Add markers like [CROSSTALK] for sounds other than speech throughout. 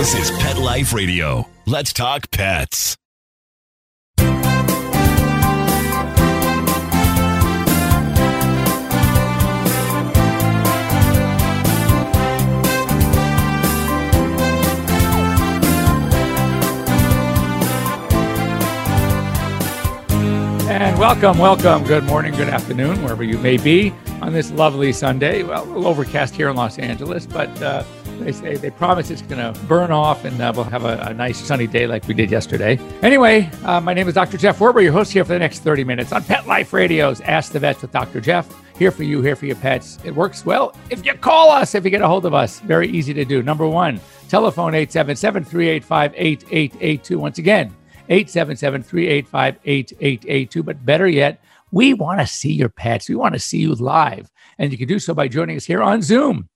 This is Pet Life Radio. Let's talk pets. And welcome, welcome. Good morning, good afternoon, wherever you may be on this lovely Sunday. Well, a little overcast here in Los Angeles, but uh, they say they promise it's going to burn off and uh, we'll have a, a, nice sunny day like we did yesterday. Anyway, uh, my name is Dr. Jeff Werber, your host here for the next 30 minutes on Pet Life Radio's Ask the Vets with Dr. Jeff. Here for you, here for your pets. It works well if you call us, if you get a hold of us. Very easy to do. Number one, telephone 877 385 8882. Once again, 877 385 8882. But better yet, we want to see your pets. We want to see you live. And you can do so by joining us here on Zoom.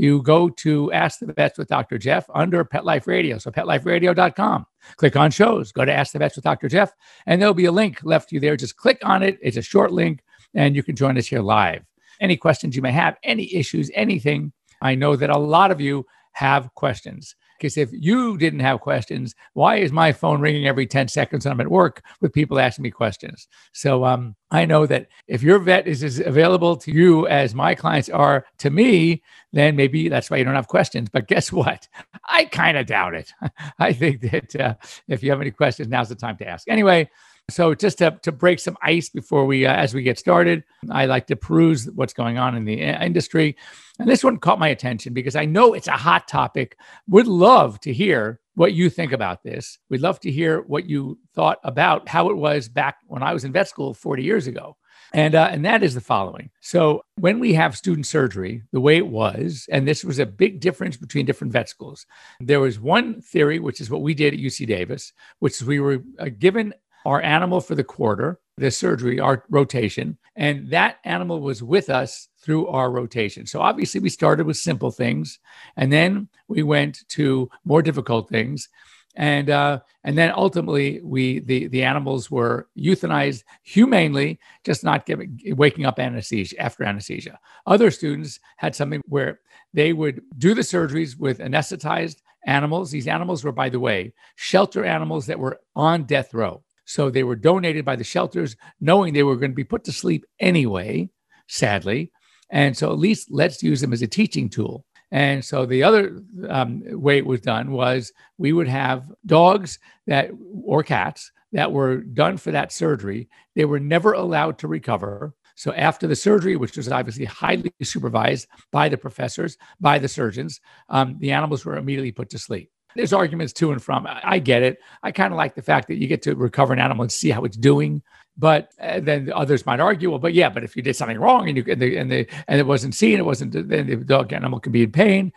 You go to Ask the Vets with Dr. Jeff under Pet Life Radio. So petliferadio.com. Click on shows, go to Ask the Vets with Dr. Jeff, and there'll be a link left you there. Just click on it. It's a short link, and you can join us here live. Any questions you may have, any issues, anything. I know that a lot of you have questions. Because if you didn't have questions, why is my phone ringing every 10 seconds when I'm at work with people asking me questions? So um, I know that if your vet is as available to you as my clients are to me, then maybe that's why you don't have questions. But guess what? I kind of doubt it. [LAUGHS] I think that uh, if you have any questions, now's the time to ask. Anyway, so just to, to break some ice before we, uh, as we get started, I like to peruse what's going on in the uh, industry. And this one caught my attention because I know it's a hot topic. Would love to hear what you think about this. We'd love to hear what you thought about how it was back when I was in vet school 40 years ago. And, uh, and that is the following. So, when we have student surgery, the way it was, and this was a big difference between different vet schools, there was one theory, which is what we did at UC Davis, which is we were uh, given our animal for the quarter, the surgery, our rotation, and that animal was with us through our rotation. So obviously, we started with simple things, and then we went to more difficult things, and uh, and then ultimately, we the the animals were euthanized humanely, just not giving waking up anesthesia after anesthesia. Other students had something where they would do the surgeries with anesthetized animals. These animals were, by the way, shelter animals that were on death row. So they were donated by the shelters, knowing they were going to be put to sleep anyway, sadly. And so at least let's use them as a teaching tool. And so the other um, way it was done was we would have dogs that or cats that were done for that surgery. They were never allowed to recover. So after the surgery, which was obviously highly supervised by the professors, by the surgeons, um, the animals were immediately put to sleep. There's arguments to and from. I, get it. I kind of like the fact that you get to recover an animal and see how it's doing. But uh, then others might argue, well, but yeah, but if you did something wrong and you and the, and, the, and it wasn't seen, it wasn't then the dog animal could be in pain.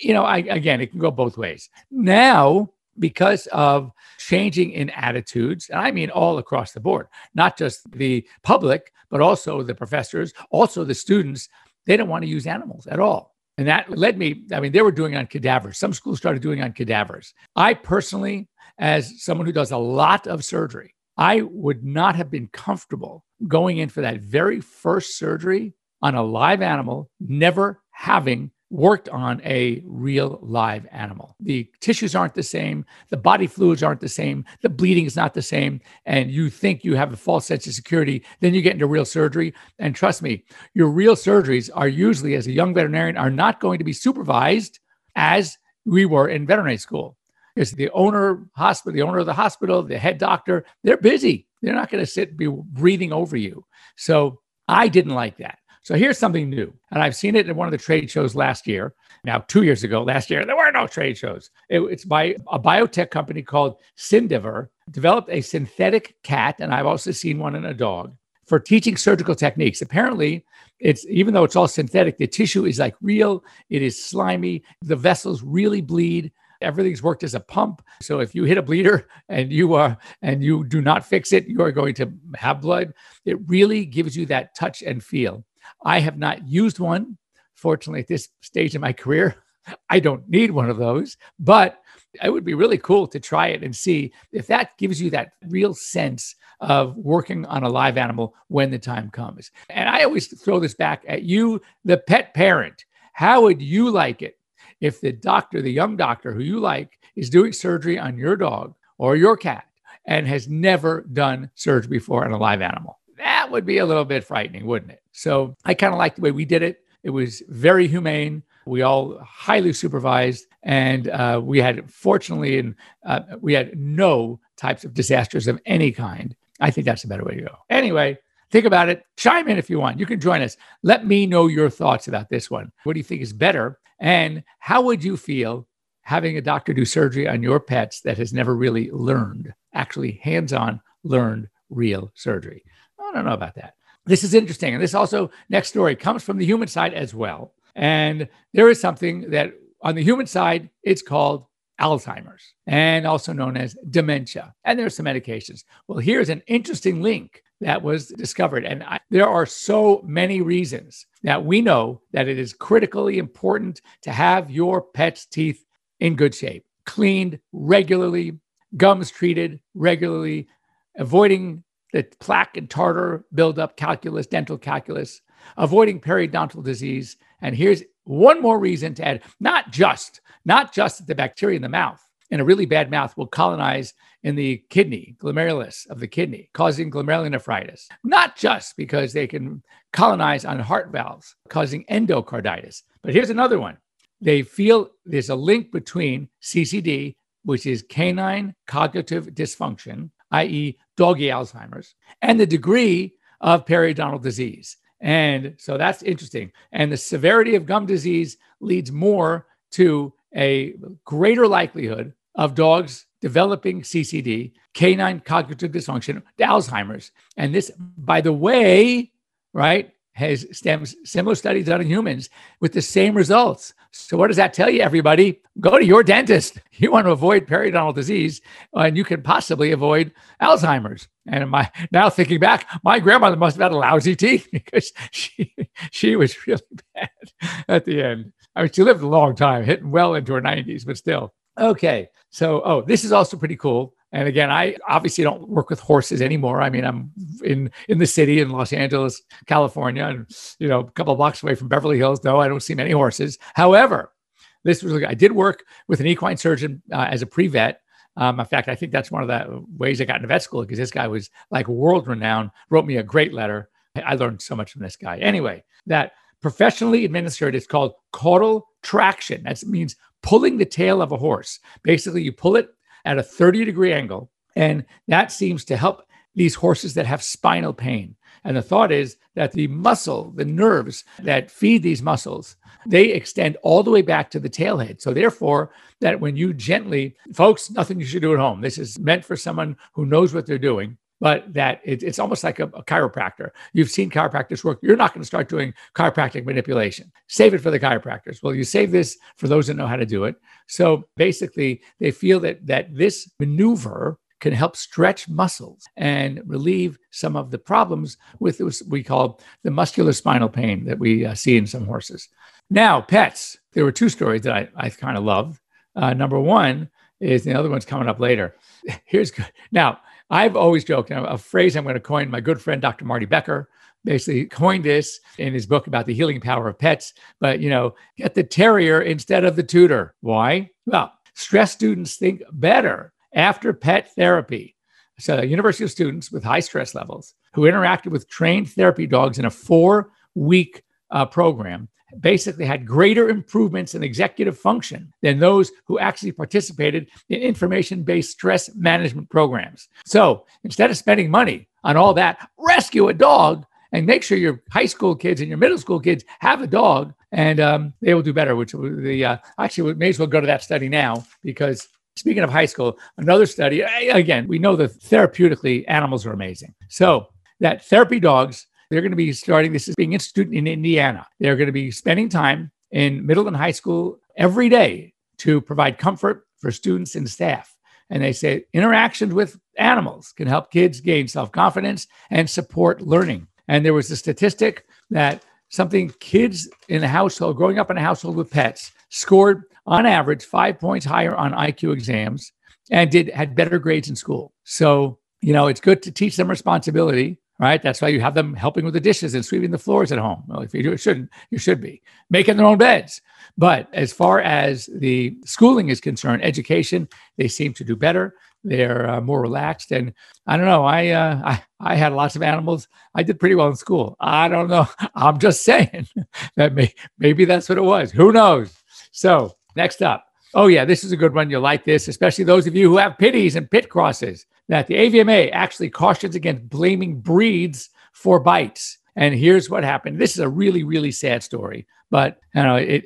You know, I, again, it can go both ways. Now, because of changing in attitudes, and I mean all across the board, not just the public, but also the professors, also the students, they don't want to use animals at all. And that led me, I mean, they were doing on cadavers. Some schools started doing on cadavers. I personally, as someone who does a lot of surgery, I would not have been comfortable going in for that very first surgery on a live animal, never having worked on a real live animal. The tissues aren't the same, the body fluids aren't the same, the bleeding is not the same, and you think you have a false sense of security, then you get into real surgery. And trust me, your real surgeries are usually, as a young veterinarian, are not going to be supervised as we were in veterinary school. Because the owner hospital, the owner of the hospital, the head doctor, they're busy. They're not going to sit and be breathing over you. So I didn't like that. So here's something new. And I've seen it at one of the trade shows last year. Now, two years ago, last year, there were no trade shows. It, it's by a biotech company called SynDaver, developed a synthetic cat, and I've also seen one in a dog for teaching surgical techniques. Apparently, it's even though it's all synthetic, the tissue is like real, it is slimy, the vessels really bleed. Everything's worked as a pump. So if you hit a bleeder and you are and you do not fix it, you are going to have blood. It really gives you that touch and feel. I have not used one. Fortunately, at this stage in my career, [LAUGHS] I don't need one of those, but it would be really cool to try it and see if that gives you that real sense of working on a live animal when the time comes. And I always throw this back at you, the pet parent. How would you like it if the doctor, the young doctor who you like, is doing surgery on your dog or your cat and has never done surgery before on a live animal. That would be a little bit frightening, wouldn't it? So I kind of like the way we did it. It was very humane. We all highly supervised, and uh, we had, fortunately, and uh, we had no types of disasters of any kind. I think that's a better way to go. Anyway, think about it. Chime in if you want. You can join us. Let me know your thoughts about this one. What do you think is better? And how would you feel having a doctor do surgery on your pets that has never really learned, actually hands on learned real surgery? I don't know about that. This is interesting. And this also, next story, comes from the human side as well. And there is something that on the human side, it's called Alzheimer's and also known as dementia. And there's some medications. Well, here's an interesting link that was discovered. And I, there are so many reasons that we know that it is critically important to have your pet's teeth in good shape, cleaned regularly, gums treated regularly, avoiding the plaque and tartar buildup, calculus, dental calculus, avoiding periodontal disease. And here's one more reason to add not just, not just that the bacteria in the mouth in a really bad mouth will colonize in the kidney, glomerulus of the kidney, causing glomerulonephritis. Not just because they can colonize on heart valves, causing endocarditis. But here's another one. They feel there's a link between CCD, which is canine cognitive dysfunction, i.e., doggy Alzheimer's, and the degree of periodontal disease. And so that's interesting. And the severity of gum disease leads more to a greater likelihood of dogs developing CCD, canine cognitive dysfunction, Alzheimer's. And this, by the way, right, has stems similar studies done in humans with the same results. So what does that tell you, everybody? Go to your dentist. [LAUGHS] You want to avoid periodontal disease, and you can possibly avoid Alzheimer's. And my now thinking back, my grandmother must have had lousy teeth [LAUGHS] because she she was [LAUGHS] really bad at the end. I mean, she lived a long time, hitting well into her 90s, but still. Okay. So, oh, this is also pretty cool. And again, I obviously don't work with horses anymore. I mean, I'm in in the city in Los Angeles, California, and you know, a couple blocks away from Beverly Hills. No, I don't see many horses. However, this was I did work with an equine surgeon uh, as a pre-vet. Um, in fact, I think that's one of the ways I got into vet school because this guy was like world renowned. Wrote me a great letter. I learned so much from this guy. Anyway, that professionally administered is called caudal traction. That means pulling the tail of a horse. Basically, you pull it at a 30 degree angle. And that seems to help these horses that have spinal pain. And the thought is that the muscle, the nerves that feed these muscles, they extend all the way back to the tailhead. So, therefore, that when you gently, folks, nothing you should do at home. This is meant for someone who knows what they're doing but that it, it's almost like a, a, chiropractor. You've seen chiropractors work. You're not going to start doing chiropractic manipulation. Save it for the chiropractors. Well, you save this for those that know how to do it. So basically, they feel that that this maneuver can help stretch muscles and relieve some of the problems with what we call the muscular spinal pain that we uh, see in some horses. Now, pets. There were two stories that I, I kind of loved. Uh, number one is the other one's coming up later. [LAUGHS] Here's good. Now, I've always joked, and a phrase I'm going to coin, my good friend Dr. Marty Becker basically coined this in his book about the healing power of pets. But, you know, get the terrier instead of the tutor. Why? Well, stress students think better after pet therapy. So, university of students with high stress levels who interacted with trained therapy dogs in a four week uh, program basically had greater improvements in executive function than those who actually participated in information based stress management programs. So instead of spending money on all that, rescue a dog and make sure your high school kids and your middle school kids have a dog and um, they will do better. Which the uh, actually we may as well go to that study now because speaking of high school, another study again we know that therapeutically animals are amazing. So that therapy dogs they're going to be starting, this is being instituted in Indiana. They're going to be spending time in middle and high school every day to provide comfort for students and staff. And they say interactions with animals can help kids gain self confidence and support learning. And there was a statistic that something kids in a household, growing up in a household with pets, scored on average five points higher on IQ exams and did had better grades in school. So, you know, it's good to teach them responsibility right? That's why you have them helping with the dishes and sweeping the floors at home. Well, if you do, it shouldn't. You should be making their own beds. But as far as the schooling is concerned, education, they seem to do better. They're uh, more relaxed, and I don't know. I, uh, I I had lots of animals. I did pretty well in school. I don't know. [LAUGHS] I'm just saying [LAUGHS] that may, maybe that's what it was. Who knows? So next up. Oh yeah, this is a good one. You'll like this, especially those of you who have pitties and pit crosses. That the AVMA actually cautions against blaming breeds for bites. And here's what happened. This is a really, really sad story, but you know, it,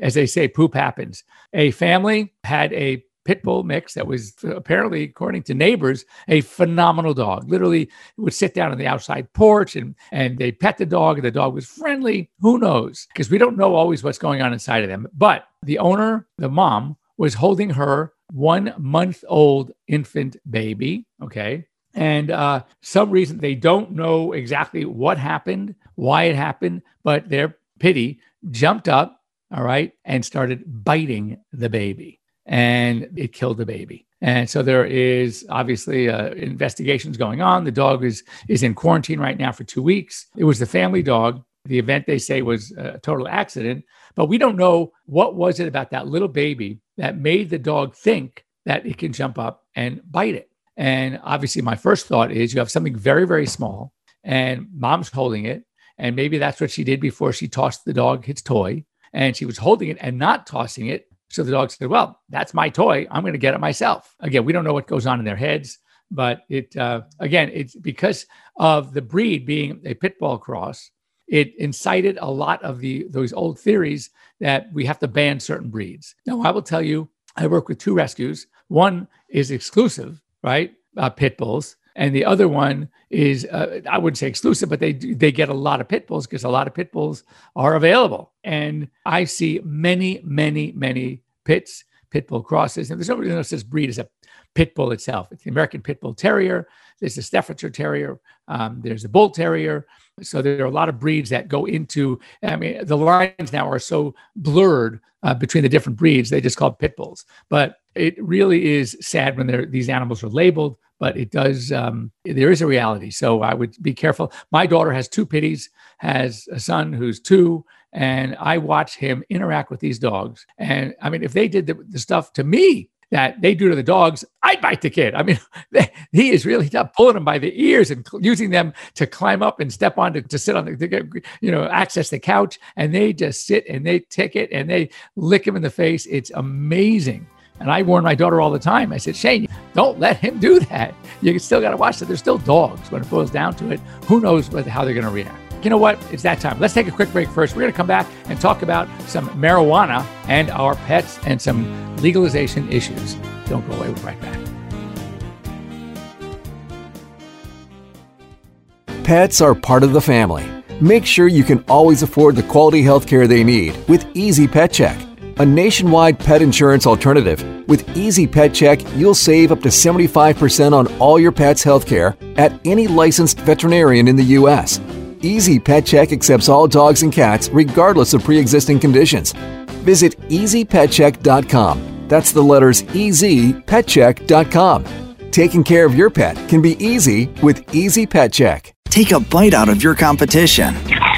as they say, poop happens. A family had a pit bull mix that was apparently, according to neighbors, a phenomenal dog. Literally, would sit down on the outside porch and and they pet the dog, and the dog was friendly. Who knows? Because we don't know always what's going on inside of them. But the owner, the mom, was holding her one month old infant baby. Okay. And uh, some reason they don't know exactly what happened, why it happened, but their pity jumped up, all right, and started biting the baby and it killed the baby. And so there is obviously uh, investigations going on. The dog is is in quarantine right now for two weeks. It was the family dog. The event they say was a total accident, but we don't know what was it about that little baby that made the dog think that it can jump up and bite it. And obviously, my first thought is you have something very very small, and mom's holding it, and maybe that's what she did before she tossed the dog its toy, and she was holding it and not tossing it so the dog said, Well, that's my toy. I'm going to get it myself. Again, we don't know what goes on in their heads, but it, uh, again, it's because of the breed being a pit bull cross, it incited a lot of the those old theories that we have to ban certain breeds. Now, I will tell you, I work with two rescues. One is exclusive, right? Uh, pit bulls. And the other one is, uh, I wouldn't say exclusive, but they they get a lot of pit bulls because a lot of pit bulls are available. And I see many, many, many pits, pit bull crosses. And there's nobody else says breed is a pit bull itself. It's the American Pit Bull Terrier. There's a Staffordshire Terrier. Um, there's a Bull Terrier. So there are a lot of breeds that go into. I mean, the lines now are so blurred uh, between the different breeds. They just call pit bulls. But it really is sad when these animals are labeled but it does um, there is a reality so i would be careful my daughter has two pitties has a son who's two and i watch him interact with these dogs and i mean if they did the, the stuff to me that they do to the dogs, I'd bite the kid. I mean, [LAUGHS] he is really tough, pulling them by the ears and cl- using them to climb up and step on to, to sit on the, to get, you know, access the couch. And they just sit and they tick it and they lick him in the face. It's amazing. And I warn my daughter all the time. I said, Shane, don't let him do that. You still got to watch that. They're still dogs when it boils down to it. Who knows what, how they're going to react? You know what? It's that time. Let's take a quick break first. We're going to come back and talk about some marijuana and our pets and some legalization issues. Don't go away. We'll be right back. Pets are part of the family. Make sure you can always afford the quality health care they need with Easy Pet Check a nationwide pet insurance alternative. With Easy Pet Check, you'll save up to 75% on all your pet's health care at any licensed veterinarian in the U.S. Easy Pet Check accepts all dogs and cats regardless of pre existing conditions. Visit easypetcheck.com. That's the letters easypetcheck.com. Taking care of your pet can be easy with Easy Pet Check. Take a bite out of your competition.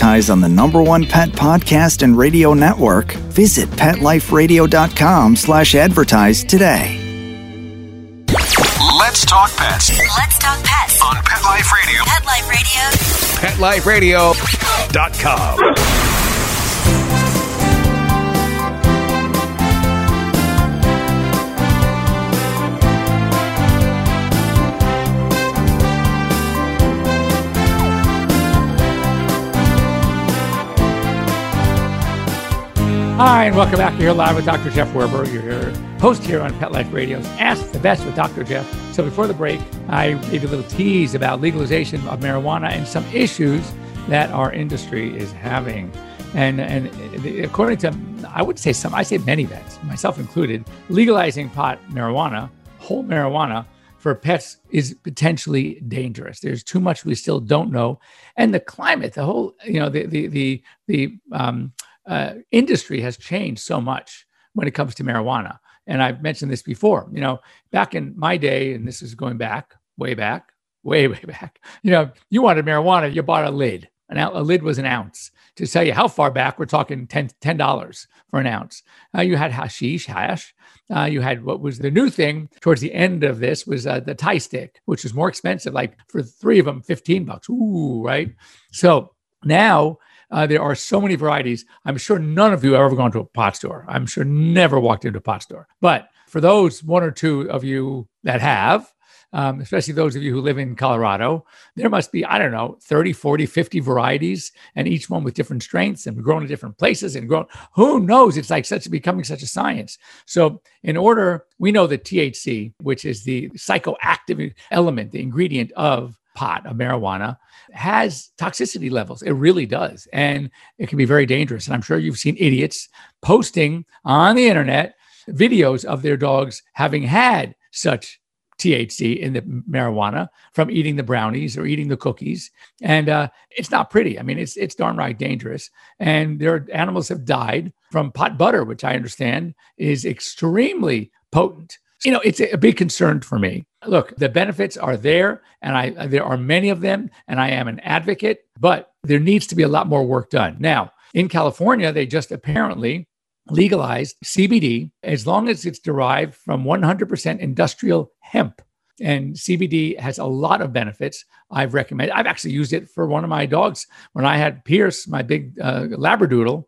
advertise on the number one pet podcast and radio network, visit PetLifeRadio.com slash advertise today. Let's talk pets Let's talk pets on Pet Life Radio. Pet Life Radio. PetLifeRadio.com. Hi, and welcome back to here live with Dr. Jeff Werber. You're here, host here on Pet Life Radio's Ask the Vets with Dr. Jeff. So before the break, I gave you a little tease about legalization of marijuana and some issues that our industry is having. And and according to I would say some, I say many vets, myself included, legalizing pot marijuana, whole marijuana for pets is potentially dangerous. There's too much we still don't know, and the climate, the whole, you know, the the the the um, uh, industry has changed so much when it comes to marijuana. And I've mentioned this before. You know, back in my day, and this is going back way back, way way back. [LAUGHS] You know, you wanted marijuana, you bought a lid. An, a lid was an ounce. To tell you how far back, we're talking $10, dollars for an ounce. Uh, you had hashish, hash. Uh, you had what was the new thing towards the end of this was uh, the Thai stick, which was more expensive, like for three of them, 15 bucks. Ooh, right? So now uh, there are so many varieties. I'm sure none of you have ever gone to a pot store. I'm sure never walked into a pot store. But for those one or two of you that have, um, especially those of you who live in Colorado, there must be, I don't know, 30, 40, 50 varieties, and each one with different strengths and grown in different places and grown. Who knows? It's like such becoming such a science. So, in order, we know that THC, which is the psychoactive element, the ingredient of pot of marijuana has toxicity levels. It really does. And it can be very dangerous. And I'm sure you've seen idiots posting on the internet videos of their dogs having had such THC in the marijuana from eating the brownies or eating the cookies, and uh, it's not pretty. I mean, it's it's darn right dangerous. And their animals have died from pot butter, which I understand is extremely potent you know, it's a big concern for me. Look, the benefits are there, and I there are many of them, and I am an advocate, but there needs to be a lot more work done. Now, in California, they just apparently legalized CBD as long as it's derived from 100% industrial hemp. And CBD has a lot of benefits. I've recommended. I've actually used it for one of my dogs when I had Pierce, my big uh, Labradoodle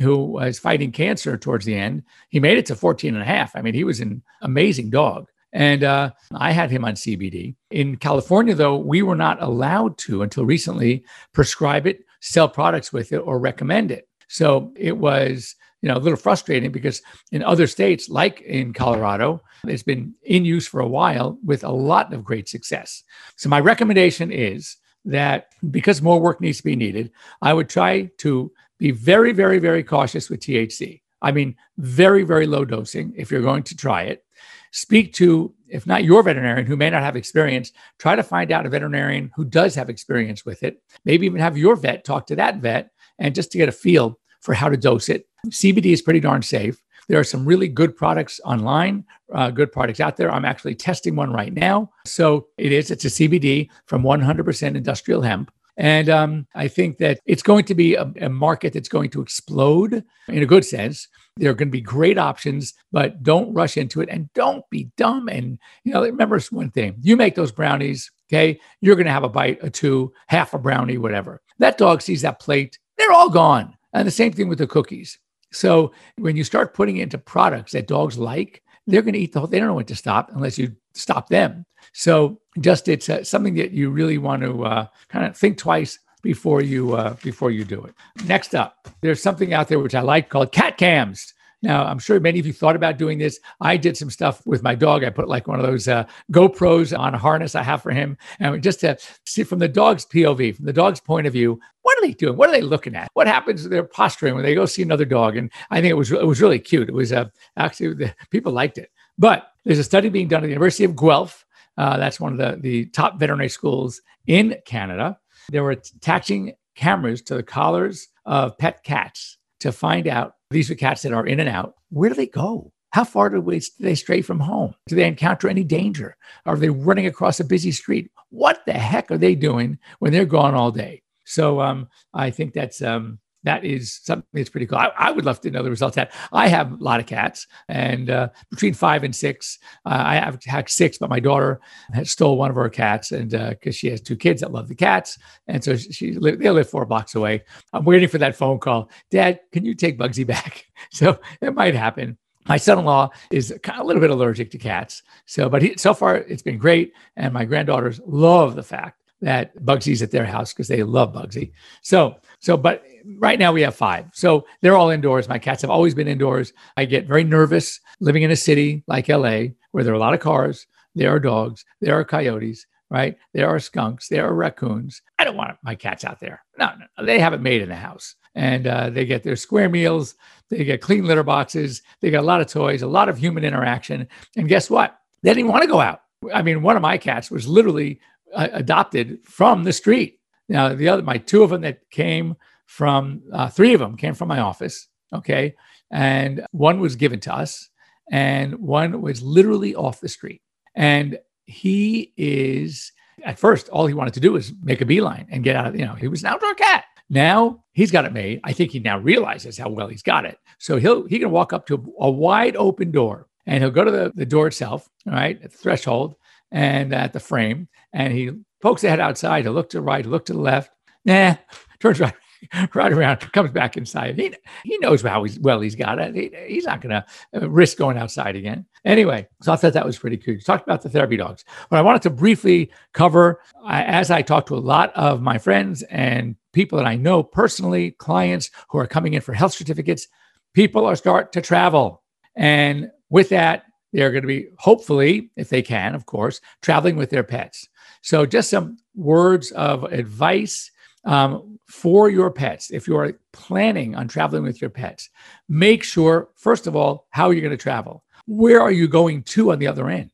who was fighting cancer towards the end. He made it to 14 and a half. I mean, he was an amazing dog. And uh, I had him on CBD. In California, though, we were not allowed to until recently prescribe it, sell products with it, or recommend it. So it was, you know, a little frustrating because in other states, like in Colorado, it's been in use for a while with a lot of great success. So my recommendation is that because more work needs to be needed, I would try to be very, very, very cautious with THC. I mean, very, very low dosing if you're going to try it. Speak to, if not your veterinarian who may not have experience, try to find out a veterinarian who does have experience with it. Maybe even have your vet talk to that vet and just to get a feel for how to dose it. CBD is pretty darn safe. There are some really good products online, uh, good products out there. I'm actually testing one right now. So it is, it's a CBD from 100% industrial hemp. And um, I think that it's going to be a, a, market that's going to explode in a good sense. There are going to be great options, but don't rush into it and don't be dumb. And, you know, remember one thing you make those brownies, okay? You're going to have a bite a two, half a brownie, whatever. That dog sees that plate, they're all gone. And the same thing with the cookies. So when you start putting it into products that dogs like, they're going to eat the whole, they don't know when to stop unless you stop them. So just it's uh, something that you really want to uh, kind of think twice before you uh, before you do it. Next up, there's something out there which I like called cat cams. Now, I'm sure many of you thought about doing this. I did some stuff with my dog. I put like one of those uh, GoPros on a harness I have for him. And just to see from the dog's POV, from the dog's point of view, what are they doing? What are they looking at? What happens to their posturing when they go see another dog? And I think it was it was really cute. It was uh, actually the, people liked it. But there's a study being done at the University of Guelph uh, that's one of the, the top veterinary schools in Canada. They were attaching cameras to the collars of pet cats to find out these are cats that are in and out. Where do they go? How far do they stray from home? Do they encounter any danger? Are they running across a busy street? What the heck are they doing when they're gone all day? So um, I think that's um, that is something that's pretty cool. I, I, would love to know the results. That I have a lot of cats, and uh, between five and six, uh, I have had six, but my daughter stole one of our cats, and because uh, she has two kids that love the cats, and so she live, they live four blocks away. I'm waiting for that phone call. Dad, can you take Bugsy back? [LAUGHS] so it might happen. My son-in-law is a little bit allergic to cats, so but he, so far it's been great, and my granddaughters love the fact that Bugsy's at their house because they love Bugsy. So, so, but right now we have five. So they're all indoors. My cats have always been indoors. I get very nervous living in a city like LA where there are a lot of cars, there are dogs, there are coyotes, right? There are skunks, there are raccoons. I don't want my cats out there. No, no, they have it made in the house. And uh, they get their square meals, they get clean litter boxes, they get a lot of toys, a lot of human interaction. And guess what? They didn't want to go out. I mean, one of my cats was literally adopted from the street. Now, the other, my two of them that came from, uh, three of them came from my office. Okay. And one was given to us, and one was literally off the street. And he is, at first, all he wanted to do was make a beeline and get out of, you know, he was an outdoor cat. Now he's got it made. I think he now realizes how well he's got it. So he'll he can walk up to a, wide open door and he'll go to the, the door itself, all right, at the threshold and at the frame, and he pokes the head outside. He'll look to the right, look to the left. Nah, [LAUGHS] turns right [LAUGHS] right around, comes back inside. He he knows how he's well he's got it. He, he's not going to uh, risk going outside again. Anyway, so I thought that was pretty cool. You talked about the therapy dogs, but I wanted to briefly cover as I talked to a lot of my friends and people that I know personally, clients who are coming in for health certificates. People are start to travel, and with that, they're going to be hopefully, if they can, of course, traveling with their pets. So, just some words of advice um, for your pets, if you are planning on traveling with your pets, make sure, first of all, how you're going to travel. Where are you going to on the other end?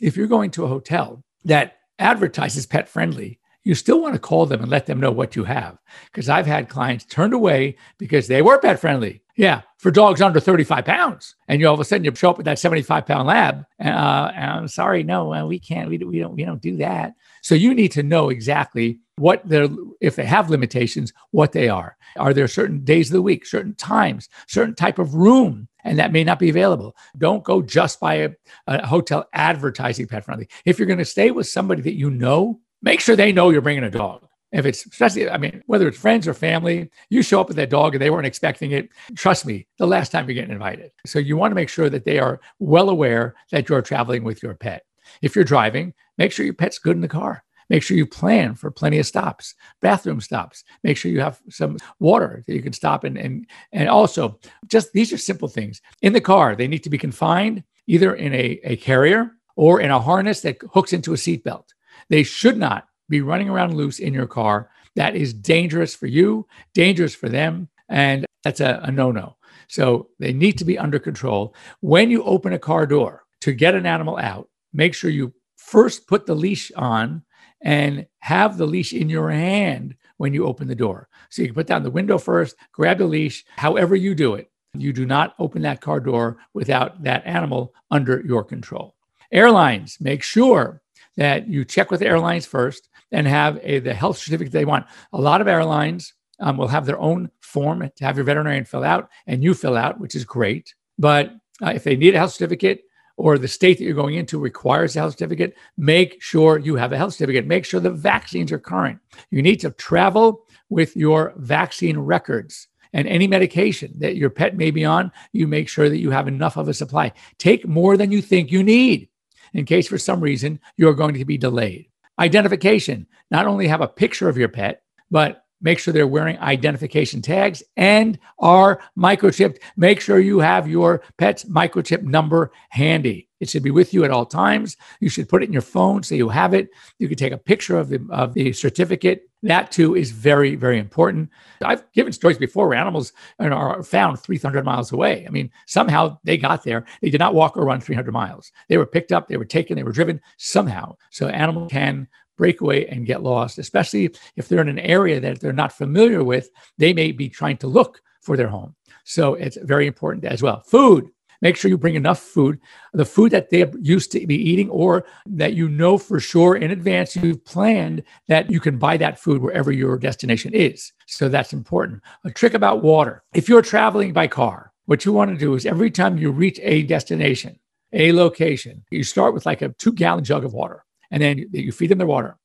If you're going to a hotel that advertises pet friendly, you still want to call them and let them know what you have. Because I've had clients turned away because they were pet friendly. Yeah, for dogs under 35 pounds. And you all of a sudden you show up with that 75 pound lab. Uh, and I'm sorry, no, uh, we can't, we, we, don't, we don't do that. So you need to know exactly what they're, if they have limitations, what they are. Are there certain days of the week, certain times, certain type of room, and that may not be available? Don't go just by a, a hotel advertising pet friendly. If you're going to stay with somebody that you know, make sure they know you're bringing a dog. If it's especially, I mean, whether it's friends or family, you show up with that dog and they weren't expecting it. Trust me, the last time you're getting invited. So you want to make sure that they are well aware that you're traveling with your pet. If you're driving, make sure your pet's good in the car. Make sure you plan for plenty of stops, bathroom stops. Make sure you have some water that you can stop and and and also just these are simple things. In the car, they need to be confined either in a, a carrier or in a harness that hooks into a seatbelt. They should not be running around loose in your car. That is dangerous for you, dangerous for them, and that's a, a no no. So they need to be under control. When you open a car door to get an animal out, make sure you first put the leash on and have the leash in your hand when you open the door. So you can put down the window first, grab the leash, however you do it. You do not open that car door without that animal under your control. Airlines, make sure that you check with the airlines first and have a, the health certificate they want. A lot of airlines um, will have their own form to have your veterinarian fill out and you fill out, which is great. But uh, if they need a health certificate, or the state that you're going into requires a health certificate, make sure you have a health certificate. Make sure the vaccines are current. You need to travel with your vaccine records and any medication that your pet may be on, you make sure that you have enough of a supply. Take more than you think you need in case for some reason you're going to be delayed. Identification, not only have a picture of your pet, but make sure they're wearing identification tags and are microchipped. Make sure you have your pet's microchip number handy. It should be with you at all times. You should put it in your phone so you have it. You can take a picture of the of the certificate. That too is very very important. I've given stories before where animals are found 300 miles away. I mean, somehow they got there. They did not walk or run 300 miles. They were picked up, they were taken, they were driven somehow. So animals can break away and get lost, especially if they're in an area that they're not familiar with. They may be trying to look for their home. So it's very important as well. Food. Make sure you bring enough food, the food that they're used to be eating, or that you know for sure in advance you've planned that you can buy that food wherever your destination is. So that's important. A trick about water if you're traveling by car, what you want to do is every time you reach a destination, a location, you start with like a two gallon jug of water and then you feed them the water.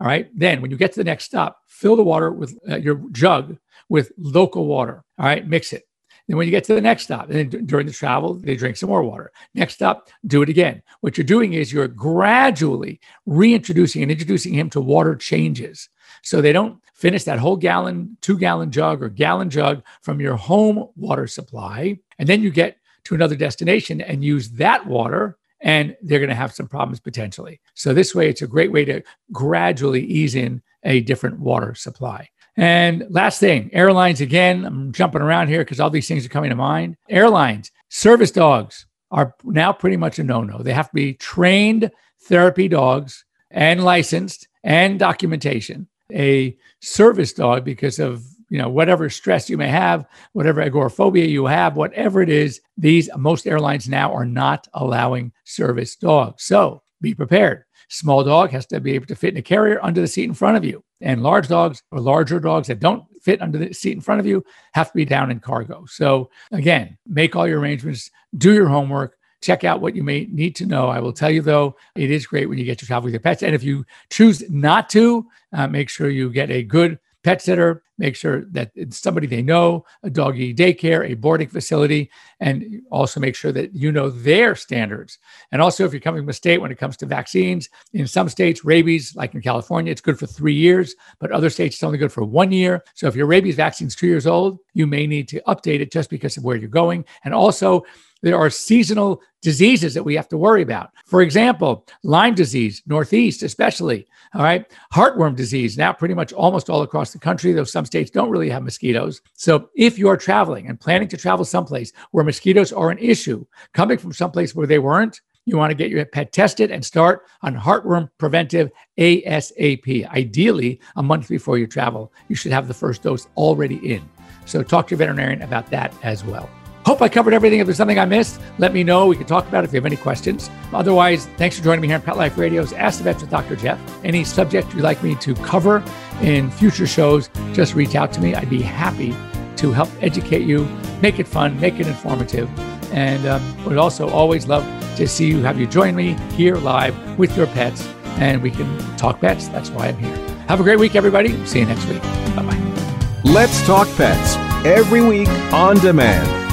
All right. Then when you get to the next stop, fill the water with uh, your jug with local water. All right. Mix it. Then when you get to the next stop, and then d- during the travel, they drink some more water. Next stop, do it again. What you're doing is you're gradually reintroducing and introducing him to water changes. So they don't finish that whole gallon, two gallon jug or gallon jug from your home water supply. And then you get to another destination and use that water and they're going to have some problems potentially. So this way, it's a great way to gradually ease in a different water supply. And last thing, airlines again, I'm jumping around here because all these things are coming to mind. Airlines, service dogs are now pretty much a no no. They have to be trained therapy dogs and licensed and documentation. A service dog, because of you know whatever stress you may have whatever agoraphobia you have whatever it is these most airlines now are not allowing service dogs so be prepared small dog has to be able to fit in a carrier under the seat in front of you and large dogs or larger dogs that don't fit under the seat in front of you have to be down in cargo so again make all your arrangements do your homework check out what you may need to know. I will tell you though, it is great when you get to travel with your pets. And if you choose not to, uh, make sure you get a good pet sitter, make sure that it's somebody they know, a doggy daycare, a boarding facility, and also make sure that you know their standards. And also, if you're coming from a state when it comes to vaccines, in some states, rabies, like in California, it's good for three years, but other states, it's only good for one year. So if your rabies vaccine is two years old, you may need to update it just because of where you're going. And also, there are seasonal diseases that we have to worry about. For example, Lyme disease, Northeast especially. All right. Heartworm disease, now pretty much almost all across the country, though some states don't really have mosquitoes. So if you are traveling and planning to travel someplace where mosquitoes are an issue, coming from someplace where they weren't, you want to get your pet tested and start on heartworm preventive ASAP. Ideally, a month before you travel, you should have the first dose already in. So talk to your veterinarian about that as well. Hope I covered everything. If there's something I missed, let me know. We can talk about it if you have any questions. Otherwise, thanks for joining me here on Pet Life Radio's Ask the Vets with Dr. Jeff. Any subject you'd like me to cover in future shows, just reach out to me. I'd be happy to help educate you, make it fun, make it informative. And um, would also always love to see you, have you join me here live with your pets, and we can talk pets. That's why I'm here. Have a great week, everybody. See you next week. Bye bye. Let's Talk Pets every week on demand